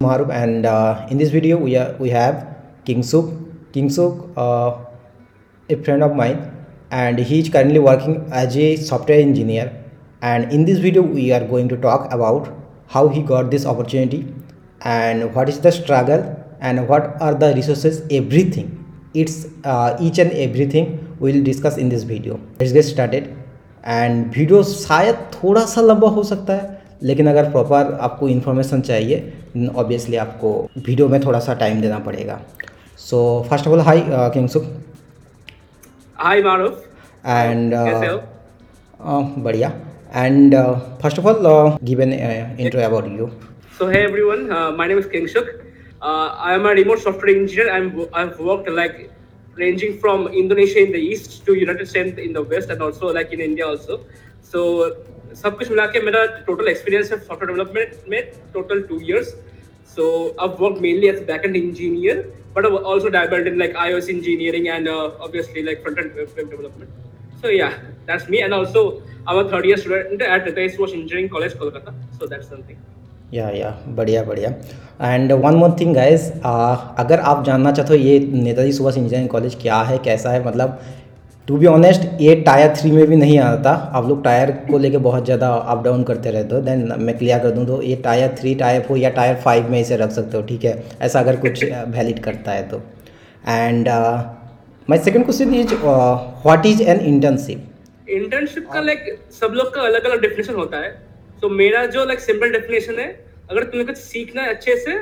Mahrukh and uh, in this video we, are, we have King Suk. King Suk, uh, a friend of mine and he is currently working as a software engineer and in this video we are going to talk about how he got this opportunity and what is the struggle and what are the resources everything it's uh, each and everything we'll discuss in this video let's get started and video शायद थोड़ा सा लंबा हो सकता है लेकिन अगर proper आपको इन्फॉर्मेशन चाहिए ऑब्वियसली आपको वीडियो में थोड़ा सा टाइम देना पड़ेगा so first of all hi Kingshuk hi Maroof and कैसे हो बढ़िया and first of all give an intro about you So hey everyone, uh, my name is King Uh, I am a remote software engineer. I'm I've worked like ranging from Indonesia in the east to United States in the west and also like in India also. So सब कुछ मिला के मेरा total experience है software development में total two years so अब work mainly as back end engineer but also divert in like iOS engineering and obviously like front end development so ya that's me and also our third year student at रिटाइस wash engineering college Kolkata so that's something ya ya बढ़िया बढ़िया and one more thing guys अगर आप जानना चाहते हो ये Netaji Subhash engineering college क्या है, कैसा है मतलब टू बी ऑनेस्ट ये टायर थ्री में भी नहीं आता। आप लोग टायर को लेके बहुत ज़्यादा अप डाउन करते रहते हो। देन मैं क्लियर कर दूँ तो ये टायर थ्री टायर फोर या टायर फाइव में इसे रख सकते हो ठीक है? ऐसा अगर कुछ वैलिड करता है तो। And my second question is what is an internship internship का लाइक सब लोग का अलग अलग डेफिनेशन होता है। सो so, मेरा जो लाइक सिंपल डेफिनेशन है अगर तुम्हें कुछ सीखना है अच्छे से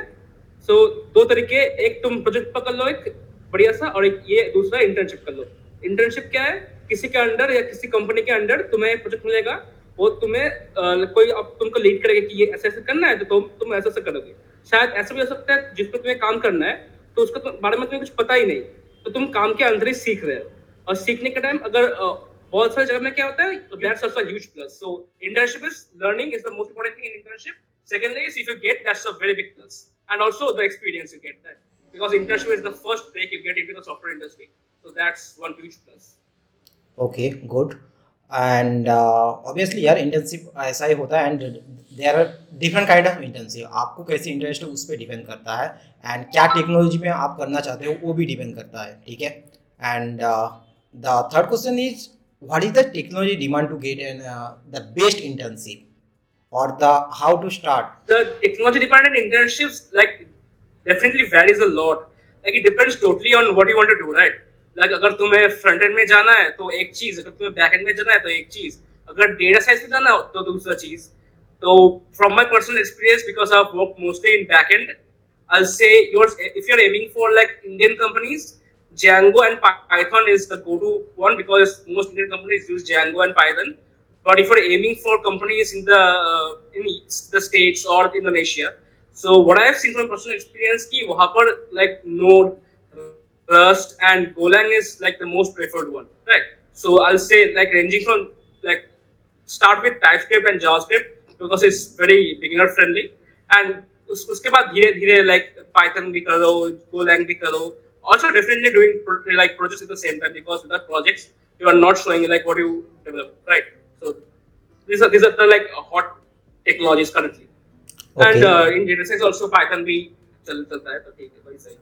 सो so, दो तरीके एक तुम प्रोजेक्ट पकड़ लो एक बढ़िया सा और एक ये दूसरा इंटर्नशिप कर लो। इंटर्नशिप क्या है? किसी के अंडर या किसी कंपनी के अंडर तुम्हें प्रोजेक्ट मिलेगा वो तुम्हें आ, कोई अब तुमको लीड करेगा कि ये ऐसे ऐसे करना है तो तुम तुम ऐसा ऐसा करोगे। शायद ऐसा भी हो सकता है जिसमें तुम्हें काम करना है तो उसके बारे में तुम्हें कुछ पता ही नहीं तो तुम काम के अंदर ही सीख रहे हो। और सीखने के टाइम अगर बहुत सारी जगह में क्या होता है that's also huge plus so internship is learning is the most important thing in internship is if you get that's a very big plus. And also the experience you get that because internship is the first break you get into the software industry. So that's one huge plus. Okay good and obviously यार internship ऐसा ही होता है and there are different kind of internship आपको कैसे interest है उस पर डिपेंड करता है एंड क्या टेक्नोलॉजी में आप करना चाहते हो वो भी डिपेंड करता है ठीक है? And the third question is what is the technology demand to get an the best internship or the how to start? The technology dependent internships like definitely varies a lot like it depends totally on what you want to do right like अगर तुम्हें front end में जाना है तो एक चीज अगर तुम्हें बैक एंड में जाना है तो एक चीज अगर डेटा साइंस में जाना है तो दूसरा चीज तो from my personal experience because I work mostly in back end I'll say yours if you're aiming for like Indian companies, Django and Python is the go-to one because most Indian companies use Django and Python. But if you're aiming for companies in the uh, in the states or Indonesia, so what I have seen from personal experience, ki वहाँ पर like Node, Rust, and Golang is like the most preferred one, right? So I'll say like ranging from like start with TypeScript and JavaScript because it's very beginner friendly, and उस, उसके बाद धीरे धीरे like Python भी करो, Golang भी करो. Also definitely doing pro- like projects at the same time because without projects you are not showing like what you develop, right? So these are these are the like hot technologies currently. Uh, in data science भी चलता है तो ठीक है वही सही.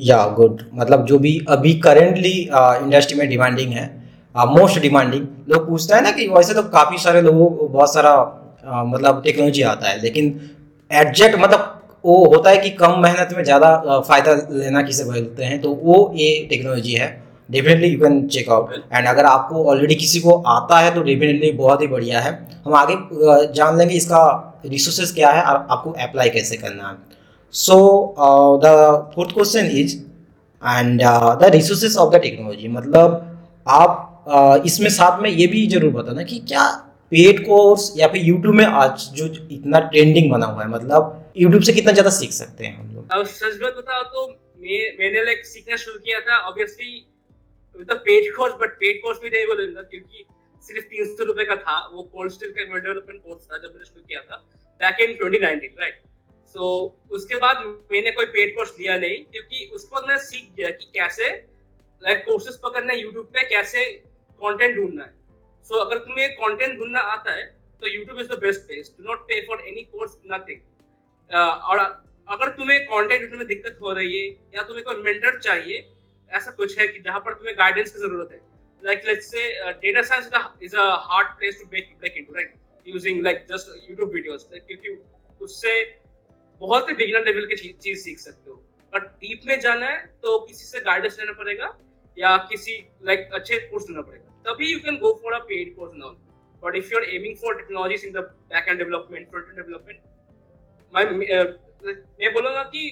या good मतलब जो भी अभी करेंटली इंडस्ट्री में डिमांडिंग है मोस्ट डिमांडिंग लोग पूछते हैं ना कि वैसे तो काफ़ी सारे लोगों को बहुत सारा uh, मतलब टेक्नोलॉजी आता है लेकिन एडजेक्ट मतलब वो होता है कि कम मेहनत में ज़्यादा फ़ायदा लेना किसे बोलते हैं तो वो ये टेक्नोलॉजी है। Definitely you can check out and अगर आपको ऑलरेडी किसी को आता है तो डेफिनेटली बहुत ही बढ़िया है। हम आगे जान लेंगे इसका रिसोर्सेज क्या है और आपको अप्लाई कैसे करना है। The fourth question is and uh, the resources of the technology. मतलब आप uh, इसमें साथ में ये भी ज़रूर बताना कि क्या पेड कोर्स या फिर यूट्यूब में आज जो इतना ट्रेंडिंग बना हुआ है मतलब यूट्यूब से कितना ज़्यादा सीख सकते हैं हम लोग? सच बात बताओ तो मैं मैंने लाइक सीखना शुरू किया था obviously the paid course but paid course भी नहीं बोलूँगा क्योंकि सिर्फ़ तीन सौ रुपए का था, वो कोल्ड स्टील का वेब डेवलपमेंट कोर्स था जब मैंने शुरू किया था बैक इन 2019 राइट सो उसके बाद मैंने कोई पेड कोर्स लिया नहीं, क्योंकि बाद मैं सीख गया कि कैसे लाइक कोर्सेज पकड़ना यूट्यूब पे, कैसे कंटेंट ढूंढना है। सो अगर तुम्हें कंटेंट ढूंढना आता है तो YouTube is the best place do not pay for any course nothing और अगर तुम्हें कंटेंट में दिक्कत हो रही है, या तुम्हें कोई मेंटर चाहिए ऐसा कुछ है कि जहाँ पर तुम्हें गाइडेंस की ज़रूरत है। Say uh, data science is a, is a hard place to break, break into right? Using like just YouTube like, क्योंकि उससे बहुत ही बिगिनर लेवल की चीज़ सीख सकते हो। बट डीप में जाना है तो किसी से गाइडेंस लेना पड़ेगा या किसी लाइक like, अच्छे कोर्स लेना पड़ेगा। तभी you can go for a paid course now but if you are aiming for technologies in the back end development front end development मैं बोलूँगा कि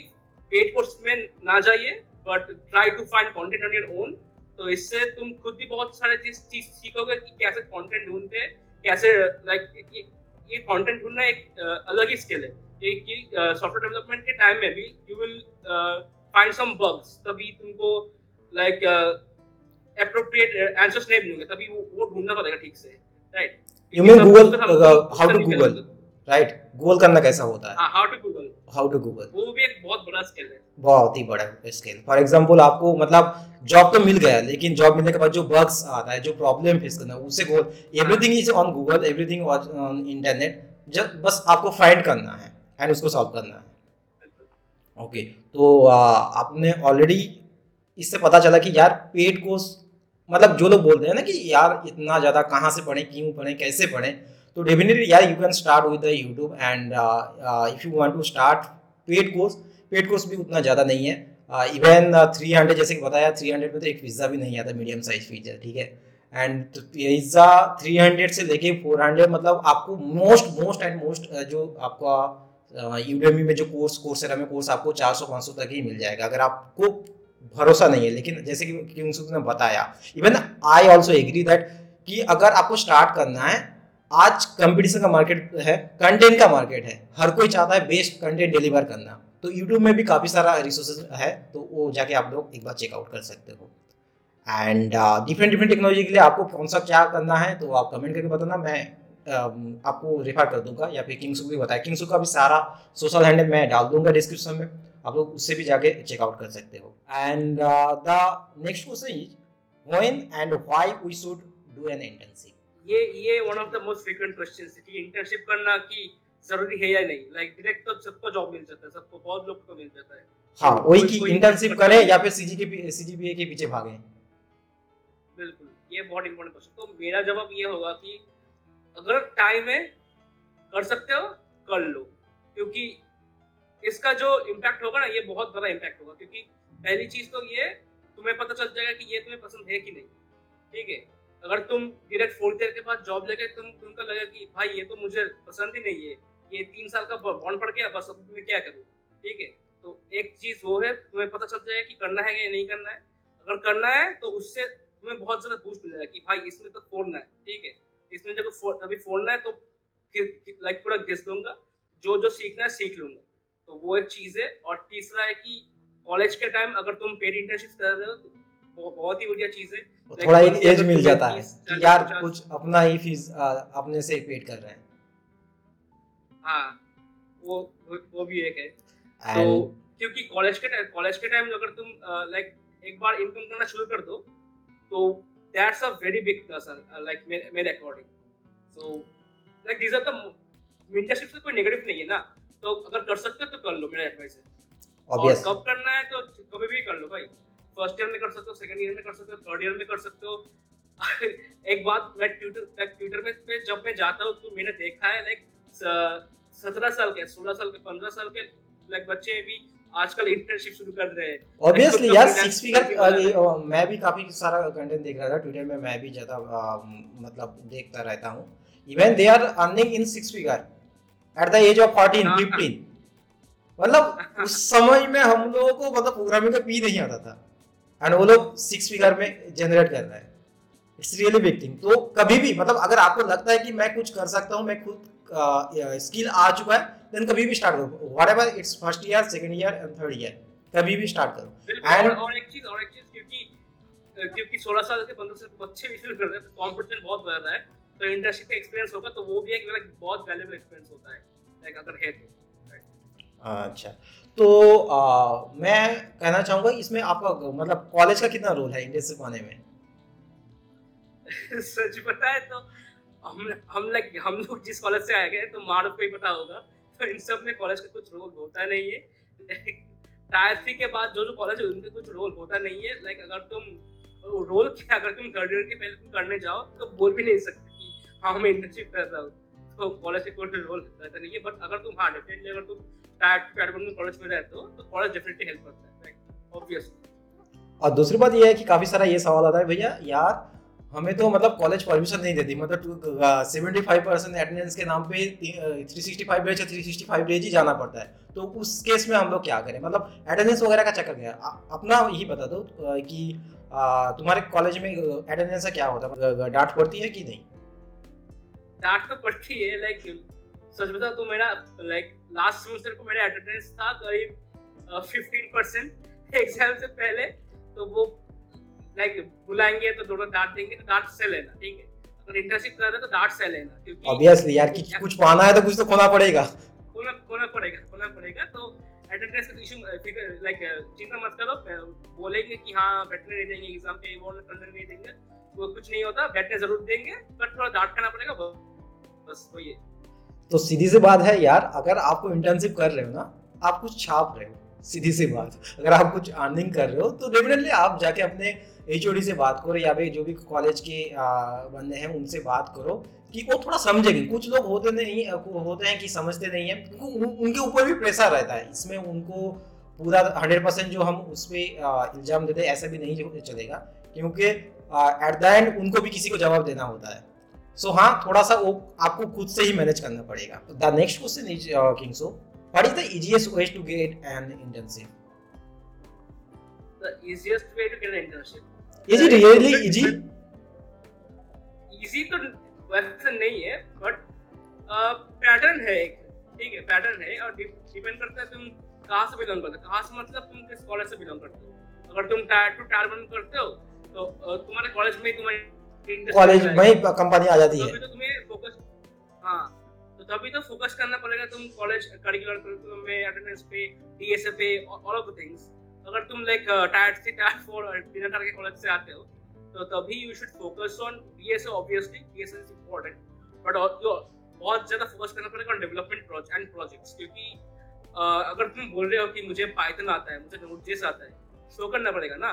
पेड कोर्स में ना जाइए। But try to find content on your own तो इससे तुम खुद भी बहुत सारे चीज़ चीज़ सीखोगे कि कैसे कंटेंट ढूंढते हैं कैसे लाइक ये, ये कंटेंट ढूंढना एक अलग ही स्किल है। कि सॉफ्टवेयर डेवलपमेंट के टाइम में भी you will find some bugs तभी तुमको लाइक अप्रोप्रिएट आंसर्स नहीं मिलेंगे तभी वो, वो ढूंढना पड़ेगा ठीक से right you mean Google how to Google right Google करना कैसा होता है? How to Google how to Google वो भी एक बहुत बड़ा स्किल है। बहुत ही बड़ा स्किल फॉर एग्जांपल आपको मतलब जॉब तो मिल गया लेकिन जॉब मिलने के बाद जो बग्स आता है जो प्रॉब्लम फेस करना है उससे Google everything is on Google everything on internet जब बस आपको फाइंड करना है एंड उसको सॉल्व करना है। ओके okay, तो आ, आपने ऑलरेडी इससे पता चला कि यार पेड कोर्स मतलब जो लोग बोलते हैं ना कि यार इतना ज़्यादा कहाँ से पढ़ें क्यों पढ़ें कैसे पढ़ें तो डेफिनेटली यार you can start with the YouTube and if you want to start paid course paid course भी उतना ज़्यादा नहीं है। इवन थ्री हंड्रेड जैसे कि बताया थ्री हंड्रेड में तो एक पिज़्ज़ा भी नहीं आता मीडियम साइज़ पिज़्ज़ा ठीक है? एंड पिज़्ज़ा थ्री हंड्रेड से लेके फोर हंड्रेड मतलब आपको मोस्ट मोस्ट एंड मोस्ट जो आपका यूडेमी uh, में जो कोर्स कोर्स में कोर्स आपको चार सौ पाँच सौ तक ही मिल जाएगा अगर आपको भरोसा नहीं है। लेकिन जैसे कि किंग्स ने बताया even I also agree that कि अगर आपको स्टार्ट करना है आज कंपटीशन का मार्केट है कंटेंट का मार्केट है। हर कोई चाहता है बेस्ट कंटेंट डिलीवर करना। तो यूट्यूब में भी काफ़ी सारा रिसोर्सेज है तो वो जाके आप लोग एक बार चेकआउट कर सकते हो। एंड डिफरेंट डिफरेंट टेक्नोलॉजी के लिए आपको कौन सा क्या करना है तो आप कमेंट करके बताना। मैं uh, आपको रेफर कर दूँगा या फिर किंग्सू भी बताया किंग्सू का भी सारा सोशल हैंडल मैं डाल दूँगा डिस्क्रिप्शन में। आप लोग उससे भी जाके चेकआउट कर सकते हो। And the next question is when and why we should do an internship ये ये one of the most frequent questions है कि इंटर्नशिप करना कि ज़रूरी है या नहीं? लाइक डायरेक्ट तो सबको जॉब मिल जाता है सबको बहुत लोग को मिल जाता है। हाँ वही की इंटर्नशिप करें या फिर सीजी के सीजीपीए के पीछे भागें। बिल्कुल ये बहुत इंपॉर्टेंट क्वेश्चन तो मेरा जवाब ये होगा कि अगर टाइम है कर सकते हो कर लो। क्योंकि इसका जो इम्पैक्ट होगा ना ये बहुत बड़ा इम्पैक्ट होगा। क्योंकि पहली चीज़ तो ये तुम्हें पता चल जाएगा कि ये तुम्हें पसंद है कि नहीं। ठीक है? अगर तुम डायरेक्ट फोर्थ ईयर के बाद जॉब लेके तुम तुमको लगे कि भाई ये तो मुझे पसंद ही नहीं है। ये तीन साल का बॉन्ड पड़ गया, बस अब मैं क्या करूँ? ठीक है? तो एक चीज़ वो है, तुम्हें पता चल जाएगा कि करना है या नहीं करना है। अगर करना है तो उससे तुम्हें बहुत ज़्यादा बूस्ट मिलेगा कि भाई इसमें तो फोड़ना है, ठीक है? इसमें जब अभी फोड़ना है तो फिर लाइक पूरा घिस दूँगा जो जो सीखना है, सीख लूँगा। तो वो एक चीज़ है। और तीसरा है कि कॉलेज के टाइम अगर तुम पेड इंटर्नशिप कर रहे हो तो बहुत ही बढ़िया चीज़ है। थोड़ा एक एज मिल जाता है। कि यार कुछ अपना ही फ़ीस अपने से पेड कर रहे हैं। हाँ वो वो भी एक है। तो क्योंकि कॉलेज के कॉलेज के टाइम अगर तुम लाइक एक बार इनकम करना शुरू कर दो तो that's a very big plus like मेरे according so like these are the internship से कोई नेगेटिव नहीं है ना। तो अगर कर सकते हो तो कर लो मेरा एडवाइस है। और कब करना है तो कभी भी कर लो भाई। फ़र्स्ट ईयर में कर सकते हो सेकंड ईयर में कर सकते हो थर्ड ईयर में कर सकते हो। एक बात मैं ट्विटर ट्विटर में पे जब मैं जाता हूँ तो मैंने देखा है लाइक सत्रह साल के सोलह साल के पंद्रह साल के लाइक बच्चे भी आजकल इंटर्नशिप शुरू कर रहे हैं। ऑब्वियसली यार सिक्स फिगर मैं भी काफ़ी सारा कंटेंट देख रहा था ट्विटर में मैं भी ज़्यादा मतलब देखता रहता हूँ। Even they are earning in six figure at the age of fourteen fifteen मतलब उस समय में हम लोगों को मतलब प्रोग्रामिंग का पी नहीं आता था। एंड वो लोग सिक्स फिगर में जनरेट कर रहे हैं। इट्स रियली बिग थिंग तो कभी भी मतलब अगर आपको लगता है कि मैं कुछ कर सकता हूँ मैं खुद स्किल आ चुका है देन कभी भी स्टार्ट करो। Whatever it's first year second year and third year कभी भी स्टार्ट करो। एंड और एक चीज़ और एक चीज़ क्योंकि क्योंकि 16 साल के 15 साल के बच्चे भी शुरू कर रहे हैं तो कंपटीशन बहुत बढ़ रहा है। तो इंडस्ट्री का एक्सपीरियंस होगा तो वो भी एक बहुत वैल्यूएबल एक्सपीरियंस होता है लाइक अगर है तो। अच्छा। तो आ, मैं कहना चाहूँगा इसमें आपका मतलब कॉलेज का कितना रोल है इंडिया से पाने में? सच है तो हम हम लाइक हम लोग जिस कॉलेज से आए गए तो मानव को ही पता होगा। तो इन सब में कॉलेज का कुछ रोल होता नहीं है। टायर थ्री के बाद जो जो कॉलेज है उनके कुछ रोल होता नहीं है। लाइक अगर तुम रोल क्या अगर तुम थर्ड ईयर के पहले तुम करने जाओ तो बोल भी नहीं सकते कि हाँ मैं इंटर्नशिप कर रहा हूँ। तो कॉलेज से कोई रोल रहता नहीं है। बट अगर तुम हाँ डेफिनेटली अगर तुम टायर टायर में कॉलेज में रहते हो तो कॉलेज डेफिनेटली हेल्प करता है ऑब्वियसली और दूसरी बात ये है कि काफ़ी सारा ये सवाल आता है भैया यार हमें तो मतलब कॉलेज परमिशन नहीं देती मतलब सेवेंटी फाइव परसेंट अटेंडेंस के नाम पे थ्री सिक्सटी फाइव डेज़ या थ्री सिक्सटी फाइव डेज़ ही जाना पड़ता है। तो उस केस में हम लोग क्या करें? मतलब अटेंडेंस वगैरह का चक्कर गया अपना यही बता दो कि तुम्हारे कॉलेज में अटेंडेंस का क्या होता है? डांट पड़ती है कि नहीं? डांट तो पड़ती है लाइक सच बता तो मेरा लाइक लास्ट सेमेस्टर को मेरा अटेंडेंस था करीब फिफ्टीन परसेंट एग्ज़ाम से पहले। तो वो लाइक बुलाएँगे तो दोनों डांट देंगे तो डांट से लेना ठीक है? अगर इंटर्नशिप कर रहे तो डांट से लेना क्योंकि ऑब्वियसली यार कि कुछ पाना है तो कुछ तो खोना पड़ेगा। खोना खोना पड़ेगा खोना पड़ेगा। तो अटेंडेंस का इशू लाइक चिंता मत करो बोलेंगे कि हाँ बैठने नहीं देंगे एग्ज़ाम पे वो नहीं देंगे। वो कुछ नहीं होता बैठने ज़रूर देंगे पर थोड़ा डांट करना पड़ेगा बस वही है। तो सीधी सी बात है यार, अगर आपको इंटर्नशिप कर रहे हो ना, आप कुछ छाप रहे हो, सीधी सी बात। अगर आप कुछ अर्निंग कर रहे हो तो डेफिनेटली आप जाके अपने एच से बात करो, या फिर जो भी कॉलेज के बंदे हैं, उनसे बात करो, कि वो थोड़ा समझेंगे। कुछ लोग होते नहीं, होते हैं कि समझते नहीं है, उनके ऊपर भी प्रेशर रहता है। इसमें उनको पूरा हंड्रेड परसेंट जो हम उस पर इल्ज़ाम देते ऐसा भी नहीं चलेगा। क्योंकि एट द एंड उनको भी किसी को जवाब देना होता है। सो so, हाँ थोड़ा सा वो आपको खुद से ही मैनेज करना पड़ेगा। The next question is king so what is the easiest way to get an internship the easiest way to get an internship. Is it really easy? Easy तो वैसे नहीं है बट पैटर्न है एक। ठीक है पैटर्न है और डिपेंड करता है तुम कहाँ से बिलोंग करते हो। कहाँ से मतलब तुम किस कॉलेज से बिलोंग करते हो। अगर तुम टायर टू टायर वन करते हो तो तुम्हारे कॉलेज में तुम्हारी कॉलेज में ही कंपनी आ जाती है। तो तुम्हें फोकस हाँ तो तभी तो फोकस करना पड़ेगा तुम कॉलेज करिकुलर करिकुलम में अटेंडेंस पे डीएसए पे ऑल ऑफ़ द थिंग्स अगर तुम like tier three tier four बिना टायर के कॉलेज से आते हो तो तभी you should focus on obviously is important but बहुत ज़्यादा फोकस करना पड़ेगा ऑन डेवलपमेंट एंड प्रोजेक्ट्स क्योंकि uh, अगर तुम बोल रहे हो कि मुझे पाइथन आता है मुझे नोट जेस आता है शो करना पड़ेगा ना?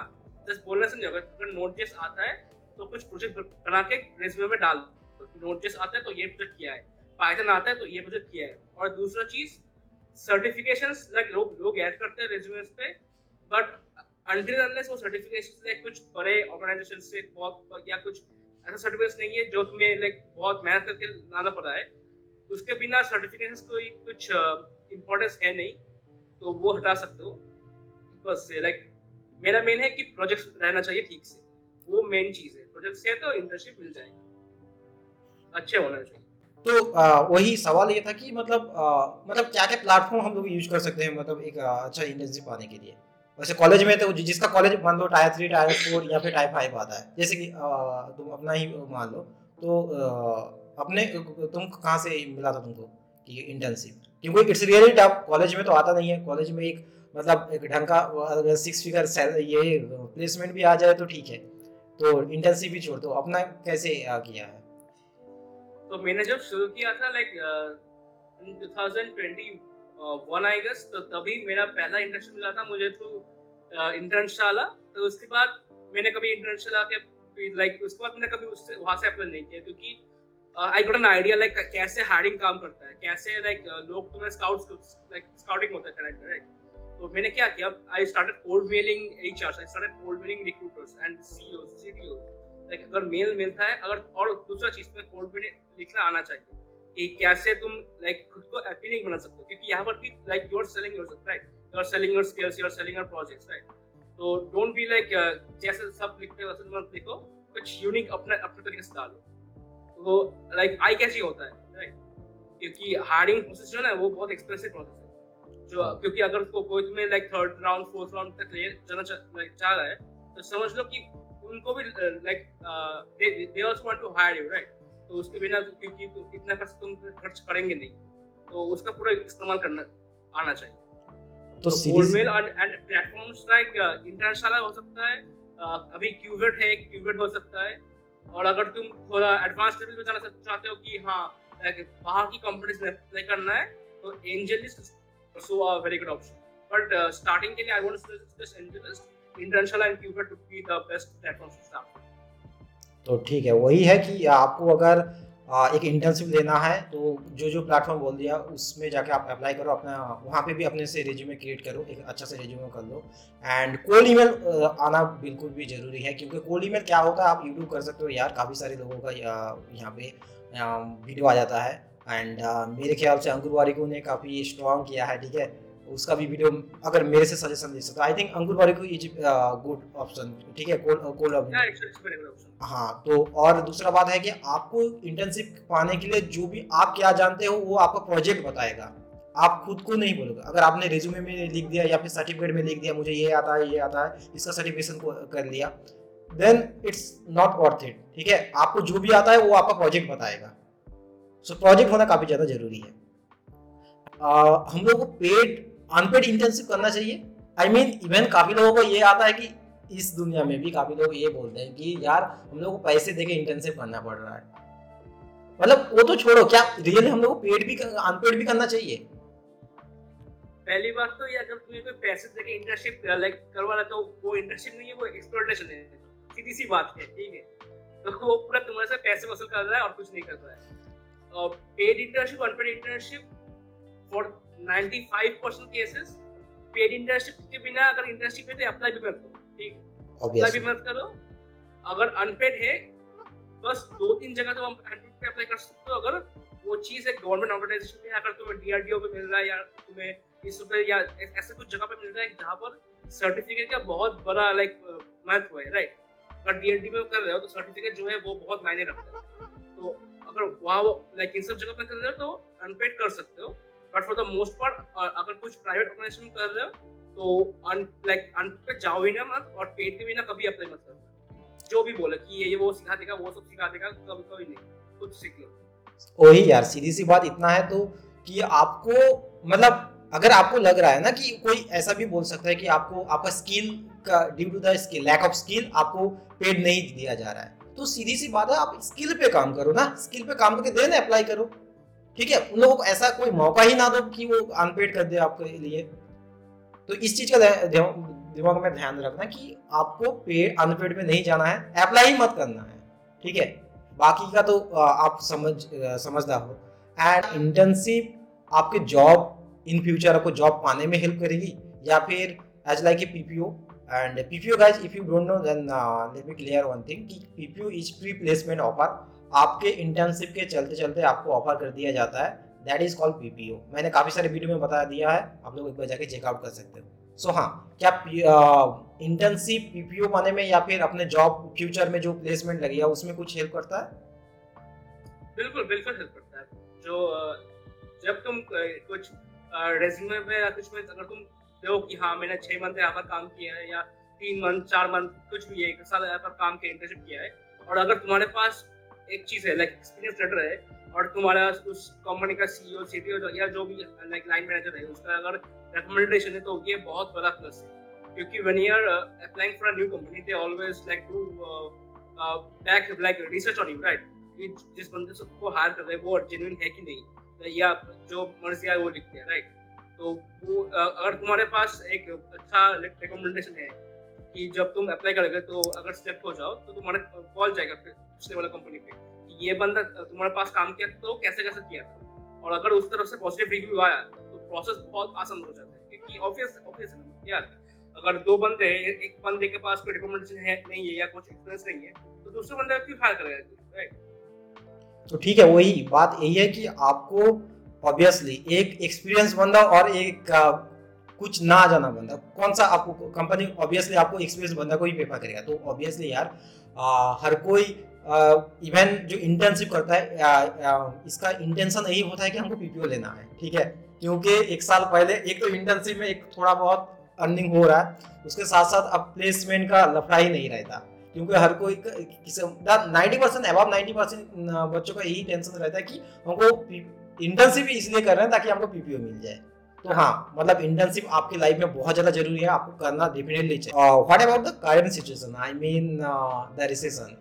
जस्ट बोलना समझो अगर नोट जेस आता है तो कुछ प्रोजेक्ट बना के रेज्यूमे में डाल दो। नोट जेस आता है तो ये प्रोजेक्ट किया है। पाइथन आता है तो ये प्रोजेक्ट किया है। और दूसरा चीज़ सर्टिफिकेशन लाइक लोग लोग ऐड करते हैं रेज्यूमेस पे बट अनटिल अनलेस वो सर्टिफिकेशन लाइक कुछ बड़े ऑर्गेनाइजेशन से बहुत या कुछ ऐसा सर्टिफिकेट नहीं है जो तुम्हें लाइक बहुत मेहनत करके लाना पड़ा है, उसके बिना सर्टिफिकेशन कोई कुछ इम्पोर्टेंस है नहीं। तो वो हटा सकते हो। बस लाइक मेरा मेन है कि प्रोजेक्ट रहना चाहिए ठीक से। वो मेन चीज़ है। प्रोजेक्ट से तो इंटर्नशिप मिल जाएगी। अच्छे होना चाहिए। तो आ, वही सवाल ये था कि मतलब आ, मतलब क्या क्या प्लेटफॉर्म हम लोग यूज़ कर सकते हैं मतलब एक अच्छा इंटर्नशिप पाने के लिए? वैसे कॉलेज में तो जिसका कॉलेज मान लो टायर थ्री टायर फोर या फिर टायर फाइव आता है। जैसे कि तुम अपना ही मान लो तो अपने तुम कहाँ से मिला था तुमको कि इंटर्नशिप क्योंकि इट्स रियली टफ कॉलेज में तो आता नहीं है। कॉलेज में एक मतलब एक ढंग का सिक्स फिगर ये प्लेसमेंट भी आ जाए तो ठीक है। तो इंटर्नशिप भी छोड़ दो, अपना कैसे किया है? तो मैंने जब शुरू किया था लाइक इन 2020 वन आई गस तो तभी मेरा पहला इंटर्नशिप मिला था मुझे तो इंटर्नशाला तो उसके बाद मैंने कभी इंटर्नशाला के लाइक उसके बाद मैंने कभी उससे, वहाँ से अप्लाई नहीं किया क्योंकि I got an idea like कैसे हायरिंग काम करता है, कैसे लाइक लोग तुम्हें स्काउट्स लाइक स्काउटिंग होता है करेक्ट तो मैंने क्या किया I started cold mailing HR I started cold mailing recruiters and CEO CTO like अगर मेल मिलता है, अगर और दूसरा चीज़ में कोल्ड मेलिंग लिखना आना चाहिए, कि कैसे तुम लाइक खुद को अपीलिंग बना सकते हो, क्योंकि यहाँ पर भी like you are selling yourself right you are selling your skills you are selling your projects right तो डोंट बी लाइक जैसे सब लिखते हो, वैसे मत लिखो कुछ यूनिक अपने अपने तरीके से डालो। तो लाइक आई कैसे होता है राइट क्योंकि हायरिंग प्रोसेस जो है वो बहुत एक्सपेंसिव प्रोसेस जो क्योंकि अगर को, कोई तुम्हें like third round fourth round तक ले जाना चाह रहा है तो समझ लो कि उनको भी like they also want to hire you right तो उसके बिना तो क्योंकि तो इतना पैसा तुम खर्च करेंगे नहीं तो उसका पूरा इस्तेमाल करना आना चाहिए। तो mail and platforms like international हो सकता है uh, अभी क्यूवेट है क्यूवेट हो सकता है और अगर तुम थोड़ा एडवांस लेवल पे जाना चाहते हो कि हाँ बाहर की कंपनीज़ में अप्लाई करना है तो angel is so a very good option but starting के लिए I want to suggest interest international and cuber to be the best platform to start तो ठीक है, वही है कि आपको अगर एक इंटर्नशिप लेना है तो जो जो प्लेटफॉर्म बोल दिया, उसमें जाके आप अप्लाई करो, अपना, वहाँ पे भी अपने से रेज्यूमे क्रिएट करो, एक अच्छा से रेज्यूमे कर लो। एंड कोल्ड ईमेल आना बिल्कुल भी ज़रूरी है, क्योंकि कोल्ड ईमेल क्या होगा आप यूट्यूब कर सकते हो यार, काफ़ी सारे लोगों का यहाँ पे वीडियो आ जाता है। एंड मेरे ख्याल से अंकुर वारिको ने काफ़ी स्ट्रॉन्ग किया है ठीक है? उसका भी वीडियो अगर मेरे से सजेशन दे सकते I think Ankur Warikoo is good option ठीक है? कोल्ड हाँ तो और दूसरा बात है कि आपको इंटर्नशिप पाने के लिए जो भी आप क्या जानते हो वो आपका प्रोजेक्ट बताएगा। आप खुद को नहीं बोलोगे। अगर आपने रिज्यूमे में लिख दिया या फिर सर्टिफिकेट में लिख दिया मुझे ये आता है ये आता है इसका सर्टिफिकेशन कर लिया then it's not worth it ठीक है? आपको जो भी आता है वो आपका प्रोजेक्ट बताएगा। सो प्रोजेक्ट होना काफ़ी ज़्यादा ज़रूरी है। uh, हम लोग को पेड अनपेड इंटर्नशिप करना चाहिए। आई मीन इवन काफ़ी लोगों को ये आता है कि इस दुनिया में भी काफ़ी लोग ये बोलते हैं कि यार हम लोग को पैसे देके इंटर्नशिप करना पड़ रहा है। मतलब वो तो छोड़ो क्या रियली हम लोग को पेड भी अनपेड भी करना चाहिए? पहली बात तो ये अगर तुम्हें कोई पैसे देके इंटर्नशिप लाइक करवा रहा तो वो इंटर्नशिप नहीं है वो एक्सप्लोटेशन है। सीधी सी बात है ठीक है? तो वो पूरा तुम्हारे से पैसे वसूल कर रहा है और कुछ नहीं कर रहा है। और paid internship unpaid internship for 95% cases paid internship के बिना अगर इंटर्नशिप है तो अप्लाई भी मत करो ठीक? अप्लाई भी मत करो। अगर अनपेड है बस दो तीन जगह तो हम अनपेड पे अप्लाई कर सकते हो। अगर वो चीज़ है गवर्नमेंट ऑर्गेनाइजेशन में अगर तुम्हें डीआरडीओ पे मिल रहा है या तुम्हें इस पे या ऐसे कुछ जगह पे मिल रहा है जहाँ पर सर्टिफिकेट का बहुत बड़ा लाइक महत्व है राइट अगर डीआरडी में कर रहे हो तो सर्टिफिकेट जो है वो बहुत मायने रखता है। तो अगर वहाँ लाइक इन सब जगह पे कर रहे हो तो अनपेड कर सकते हो। But for the most part अगर कुछ प्राइवेट ऑर्गेनाइजेशन कर रहे हो तो लाइक अनपेड जाओ ही ना मत और पेड के बिना कभी अप्लाई मत करो जो भी बोले कि ये वो सिखा देगा, वो सब सिखा देगा, कभी कभी नहीं। कुछ सीख लो। वही यार, सीधी सी बात इतना है तो कि आपको मतलब अगर आपको लग रहा है ना कि कोई ऐसा भी बोल सकता है कि आपको, आपका स्किल का due to the skill lack of skill आपको पेड नहीं दिया जा रहा है। तो सीधी सी बात है, आप स्किल पे काम करो ना। स्किल पे काम करके देना अप्लाई करो। ठीक है? उन लोगों को ऐसा कोई मौका ही ना दो कि वो अनपेड कर दे आपके लिए। तो इस चीज़ का दिमाग में ध्यान रखना कि आपको पेड अनपेड में नहीं जाना है। अप्लाई ही मत करना है। ठीक है? बाकी का तो आप समझ समझदार हो। एंड इंटर्नशिप आपके जॉब इन फ्यूचर आपको जॉब पाने में हेल्प करेगी या फिर as like a PPO and PPO guys if you don't know then let me clear one thing कि PPO is pre placement offer आपके इंटर्नशिप के चलते चलते आपको ऑफ़र कर दिया जाता है. दैट इज़ कॉल्ड पीपीओ मैंने काफ़ी सारे वीडियो में बता दिया है. आप लोग एक बार जाके चेकआउट कर सकते हो. सो so, हाँ क्या इंटर्नशिप पीपीओ पाने में या फिर अपने जॉब फ्यूचर में जो प्लेसमेंट लगेगा उसमें कुछ हेल्प करता है? बिल्कुल बिल्कुल हेल्प करता है. जो जब तुम कुछ रेज्यूमे में या कुछ में अगर तुम देखो कि हाँ मैंने छह मंथ यहाँ पर काम किया है या तीन मंथ चार मंथ कुछ भी है, एक साल यहाँ पर काम किया इंटर्नशिप किया है। और अगर तुम्हारे पास एक चीज़ है लाइक एक्सपीरियंस लेटर है, और तुम्हारा उस कंपनी का सीईओ सीटीओ या जो भी लाइक लाइन मैनेजर है, उसका अगर रिकमेंडेशन है तो ये बहुत बड़ा प्लस है। क्योंकि when you are applying for new company they always like to back like research on you right जिस बंदे से को हायर कर रहे हैं, वो जेन्युइन है कि नहीं? या जो मर्ज़ी है वो लिखते हैं राइट तो वो अगर तुम्हारे पास एक अच्छा रिकमेंडेशन है कि जब तुम अप्लाई करोगे तो अगर सिलेक्ट हो जाओ तो तुम्हारा कॉल जाएगा फिर पिछले वाला कंपनी पे ये बंदा तुम्हारे पास काम किया तो कैसे कैसे किया था। और अगर उस तरफ़ से पॉजिटिव रिव्यू आया तो प्रोसेस बहुत आसान हो जाता है, क्योंकि ऑब्वियस ऑब्वियस यार अगर दो बंदे हैं, एक बंदे के पास कोई रिकमेंडेशन है नहीं है या कुछ एक्सपीरियंस नहीं है तो दूसरे बंदे क्यों हायर करेगा? तो ठीक है, वही बात यही है कि आपको ऑब्वियसली एक एक्सपीरियंस बंदा और एक कुछ ना जाना बंदा। कौन सा आपको कंपनी ऑब्वियसली आपको एक्सपीरियंस बंदा को ही प्रेफर करेगा। तो ऑब्वियसली यार आ, हर कोई इवन जो इंटर्नशिप करता है आ, आ, इसका इंटेंशन यही होता है कि हमको पीपीओ लेना है ठीक है? क्योंकि एक साल पहले एक तो इंटर्नशिप में एक थोड़ा बहुत अर्निंग हो रहा है उसके साथ साथ अब प्लेसमेंट का लफड़ा ही नहीं रहता। क्योंकि हर कोई किसी नाइन्टी परसेंट अब नाइन्टी परसेंट बच्चों का यही टेंशन रहता है कि हमको इंटर्नशिप इसलिए कर रहे हैं ताकि हमको पीपीओ मिल जाए। तो हाँ मतलब इंटर्नशिप आपकी लाइफ में बहुत ज़्यादा ज़रूरी है आपको करना डेफिनेटली चाहिए। What about the current situation I mean the recession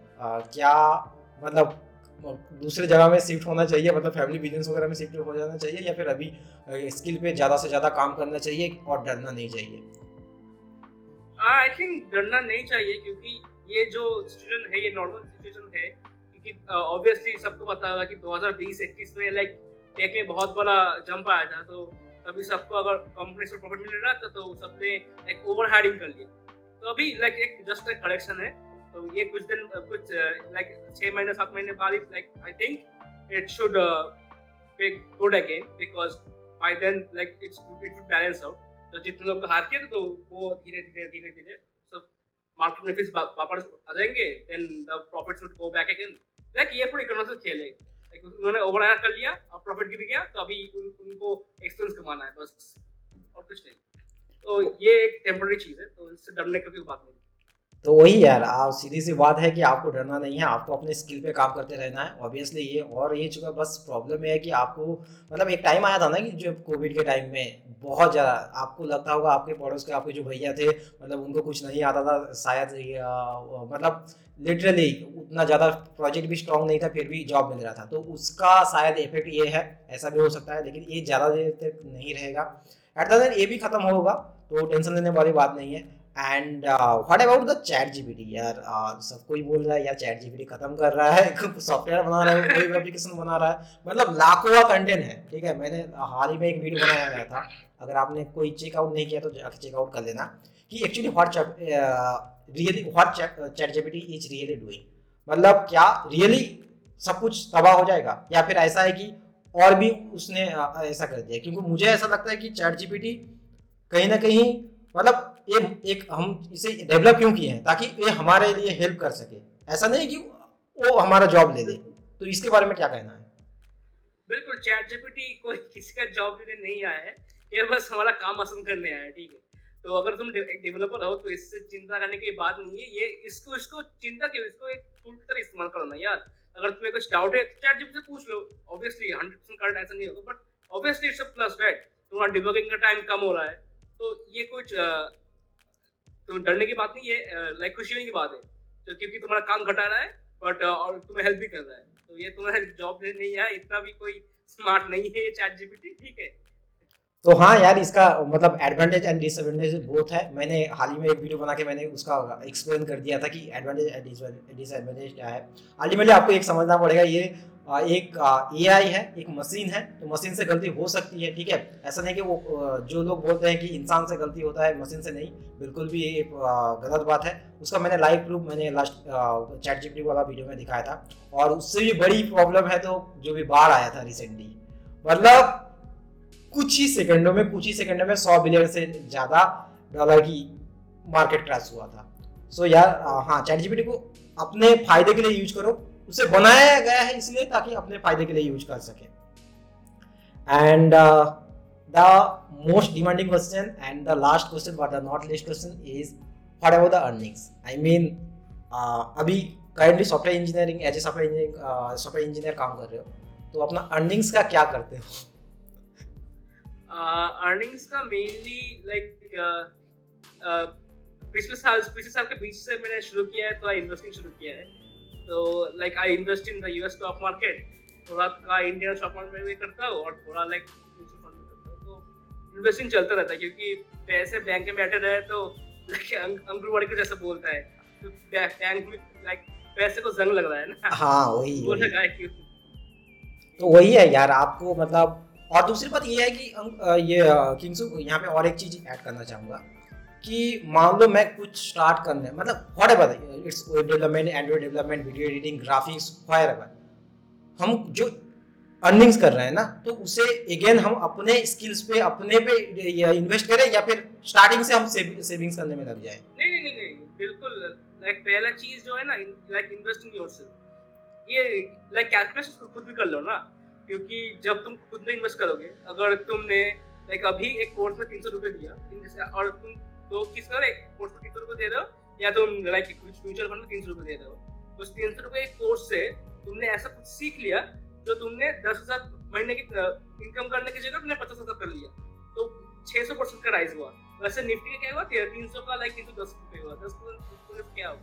क्या मतलब दूसरे जगह में शिफ्ट होना चाहिए? मतलब फैमिली बिज़नेस वगैरह में शिफ्ट हो जाना चाहिए या फिर अभी स्किल पे ज़्यादा से ज़्यादा काम करना चाहिए और डरना नहीं चाहिए? आई थिंक डरना नहीं चाहिए क्योंकि ये जो सिचुएशन है ये नॉर्मल सिचुएशन है। क्योंकि ऑब्वियसली uh, सबको पता होगा कि 2020-21 में लाइक टेक में बहुत बड़ा जंप आया था तो तभी सबको अगर कंपनी से प्रॉफिट मिल रहा था तो सबने एक ओवर हायरिंग कर लिया। तो अभी लाइक एक जस्ट एक करेक्शन है। तो ये कुछ दिन, कुछ लाइक छह महीने, सात महीने बाद like I think it should good again because by then like it's it should balance out तो जितने लोग हार किए तो वो धीरे धीरे धीरे धीरे, सब मार्केट में फिर वापस आ जाएँगे then the profit should go back again like ये पूरी इकोनॉमिक खेल है। उन्होंने ओवर कर लिया और प्रॉफिट गिर गया तो अभी उन, उनको एक्सपेंस कमाना है बस और कुछ नहीं। तो ये एक टेम्पररी चीज़ है तो इससे डरने का कोई बात नहीं। तो वही यार, आप सीधी सी बात है कि आपको डरना नहीं है, आपको अपने स्किल पे काम करते रहना है। ऑब्वियसली ये और ये चुका बस प्रॉब्लम है कि आपको मतलब एक टाइम आया था ना कि जो कोविड के टाइम में बहुत ज़्यादा आपको लगता होगा आपके पड़ोस के, आपके जो भैया थे मतलब उनको कुछ नहीं आता था, शायद मतलब लिटरली उतना ज़्यादा प्रोजेक्ट भी स्ट्रॉन्ग नहीं था, फिर भी जॉब मिल रहा था। तो उसका शायद इफ़ेक्ट ये है, ऐसा भी हो सकता है, लेकिन ये ज़्यादा देर तक नहीं रहेगा। एट द ये भी खत्म होगा तो टेंशन लेने वाली बात नहीं है। And what about the chat GPT यार uh, सब कोई बोल रहा है यार चैट जीपीटी खत्म कर रहा है सॉफ्टवेयर बना रहा है कोई एप्लीकेशन बना रहा है. मतलब लाखों का कंटेंट है ठीक है? मैंने हाल ही में एक वीडियो बनाया गया था। अगर आपने कोई चेकआउट नहीं किया तो जाके चेकआउट कर लेना कि actually what really what chat GPT is really doing मतलब क्या रियली सब कुछ तबाह हो जाएगा? या फिर ऐसा है कि और भी उसने ऐसा कर दिया? क्योंकि मुझे ऐसा लगता है कि चैट जीपीटी कहीं ना कहीं मतलब ये, एक हम इसे डेवलप क्यों किए हैं? ताकि ये हमारे लिए हेल्प कर सके। ऐसा नहीं कि वो हमारा जॉब ले दे। तो इसके बारे में क्या कहना है? बिल्कुल चैट जीपीटी कोई किसी का जॉब लेने नहीं आया है। ये बस हमारा काम आसान करने आया है, ठीक है। तो अगर तुम एक डेवलपर हो तो इससे चिंता करने की बात नहीं है। ये इसको इसको चिंता क्यों, इसको एक टूल की तरह इस्तेमाल करना यार। अगर तुम्हें कुछ डाउट है चैट जीपीटी से पूछ लो। ऑब्वियसली 100% करेक्ट ऐसा नहीं होगा but obviously it's a plus right तुम्हारा डिबगिंग का टाइम कम हो रहा है। तो ये कुछ तो डरने की बात नहीं है लाइक खुशी होने की बात है। तो क्योंकि तुम्हारा काम घटा रहा है बट और तुम्हें हेल्प भी कर रहा है। तो ये तुम्हारा जॉब नहीं है, इतना भी कोई स्मार्ट नहीं है ये चैट जीपीटी ठीक है? तो हाँ यार, इसका मतलब एडवांटेज एंड डिसएडवांटेज बहुत है। मैंने हाल ही में एक वीडियो बना के मैंने उसका एक्सप्लेन कर दिया था कि एडवांटेज एंड डिसएडवांटेज क्या है। अल्टीमेटली आपको एक समझना पड़ेगा, ये एक ए आई है, एक मशीन है तो मशीन से गलती हो सकती है, ठीक है? ऐसा नहीं कि वो जो लोग बोलते हैं कि इंसान से गलती होता है मशीन से नहीं, बिल्कुल भी ये गलत बात है। उसका मैंने लाइव प्रूफ मैंने लास्ट चैट जीपीटी वाला वीडियो में दिखाया था। और उससे भी बड़ी प्रॉब्लम है तो जो भी बाढ़ आया था रिसेंटली मतलब कुछ ही सेकंडों में, कुछ ही सेकंडों में सौ बिलियन से ज़्यादा डॉलर की मार्केट क्रैश हुआ था। सो so, यार हाँ चैट जीपीटी को अपने फ़ायदे के लिए यूज़ करो। उसे बनाया गया है इसलिए ताकि अपने फ़ायदे के लिए यूज़ कर सके। And the most demanding question and the last question but the not least question is what about the earnings I mean अभी currently software engineering as a software engineering software engineer काम कर रहे हो तो अपना earnings का क्या करते हो? अर्निंग्स uh, का मेनली लाइक पिछले साल पिछले साल के बीच से मैंने शुरू किया है तो इन्वेस्टिंग शुरू किया है। तो like I invest in the US stock market थोड़ा का इंडियन स्टॉक मार्केट में भी करता हूँ और थोड़ा लाइक तो इन्वेस्टिंग चलता रहता है क्योंकि पैसे बैंक में बैठे रहे तो अंकुर के जैसा बोलता है। तो बैंक में लाइक पैसे को जंग लग रहा है ना। हाँ वही वो लगा है क्यों तो वही है यार आपको मतलब और दूसरी बात ये है कि ये किंग्सू, यहाँ पे और एक चीज़ ऐड करना चाहूँगा कि मान लो मैं कुछ स्टार्ट करने मतलब whatever it's web development android development video editing graphics whatever हम जो अर्निंग्स कर रहे हैं ना तो उसे अगेन हम अपने स्किल्स पे, अपने पे इन्वेस्ट करें या फिर स्टार्टिंग से हम सेविंग्स करने में लग जाए। नहीं नहीं नहीं, बिल्कुल लाइक पहला चीज़ जो है ना लाइक इन्वेस्टिंग योरसेल्फ ये लाइक कैलकुलेशन खुद भी कर लो ना। क्योंकि जब तुम खुद में इन्वेस्ट करोगे, अगर तुमने लाइक अभी एक कोर्स में तीन सौ रुपये दिया और तुम तो किस तरह एक कोर्स में तीन सौ रुपये दे रहे हो, या तुम लाइक कुछ म्यूचुअल फंड में तीन सौ रुपये दे रहे हो तो उस तीन सौ रुपये कोर्स से तुमने ऐसा कुछ सीख लिया, जो तुमने दस हज़ार महीने की इनकम करने की जगह तुमने पचास हज़ार कर लिया। तो छह सौ परसेंट का राइज हुआ। वैसे निफ्टी का क्या हुआ? तीन सौ का लाइक तीन सौ दस रुपये हुआ। दस क्या हुआ?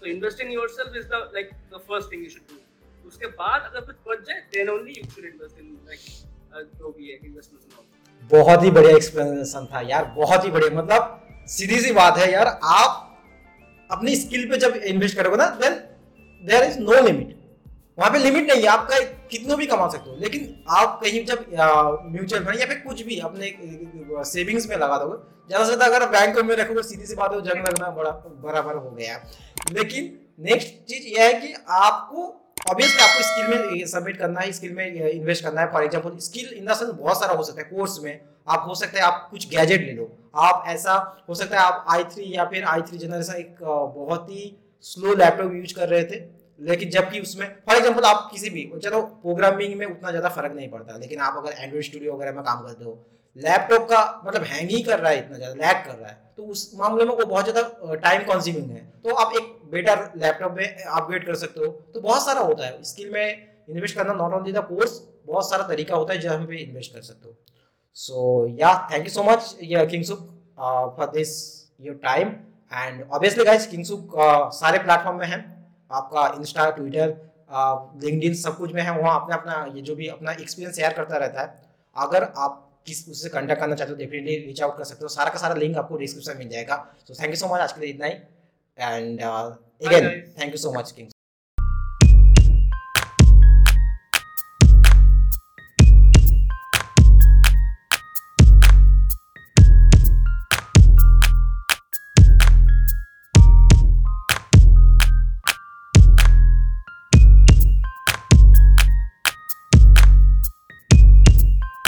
तो invest in yourself is the like the first thing you should do उसके बाद अगर कुछ बच जाए then only you should invest in like जो भी है इन्वेस्टमेंट बहुत ही बढ़िया एक्सप्लेनेशन था यार, बहुत ही बढ़िया। मतलब सीधी सी बात है यार, आप अपनी स्किल पे जब इन्वेस्ट करोगे ना then there is no limit वहाँ पे लिमिट नहीं है आपका कितनों भी कमा सकते हो, लेकिन आप कहीं जब म्यूचुअल फंड या फिर कुछ भी अपने सेविंग्स में लगा दोगे, ज़्यादा से ज़्यादा अगर बैंक में रखोगे, सीधी सी बात है जंग लगना बड़ा, बराबर हो गया। लेकिन नेक्स्ट चीज़ यह है कि आपको ऑब्वियसली आपको स्किल में सबमिट करना है स्किल में इन्वेस्ट करना है. For example skill in the sense बहुत सारा हो सकता है कोर्स में. आप हो सकता है आप कुछ गैजेट ले लो. आप ऐसा हो सकता है आप आई थ्री या फिर आई थ्री जनरेशन एक बहुत ही स्लो लैपटॉप यूज़ कर रहे थे. लेकिन जबकि उसमें फॉर एग्ज़ाम्पल आप किसी भी, चलो प्रोग्रामिंग में उतना ज़्यादा फ़र्क नहीं पड़ता. लेकिन आप अगर एंड्रॉइड स्टूडियो वगैरह में काम करते हो लैपटॉप का मतलब हैंग ही कर रहा है इतना ज़्यादा लैग कर रहा है. तो उस मामले में वो बहुत ज़्यादा टाइम कंज्यूमिंग है. तो आप एक बेटर लैपटॉप में अपग्रेड कर सकते हो। तो बहुत सारा होता है। स्किल में इन्वेस्ट करना नॉट ओनली द कोर्स बहुत सारा तरीका होता है जहाँ पे इन्वेस्ट कर सकते हो। So yeah thank you so much Kingshuk for this your time and obviously guys Kingshuk सारे प्लेटफॉर्म में है। आपका इंस्टा ट्विटर लिंकडिन सब कुछ में है। वहाँ अपना अपना, ये जो भी अपना एक्सपीरियंस शेयर करता रहता है, अगर आप किस उससे कंटेक्ट करना चाहते हो डेफिनेटली रीच आउट कर सकते हो। सारा का सारा लिंक आपको डिस्क्रिप्शन मिल जाएगा। So thank you so much आज के लिए इतना ही। And uh, again, thank you so much, King.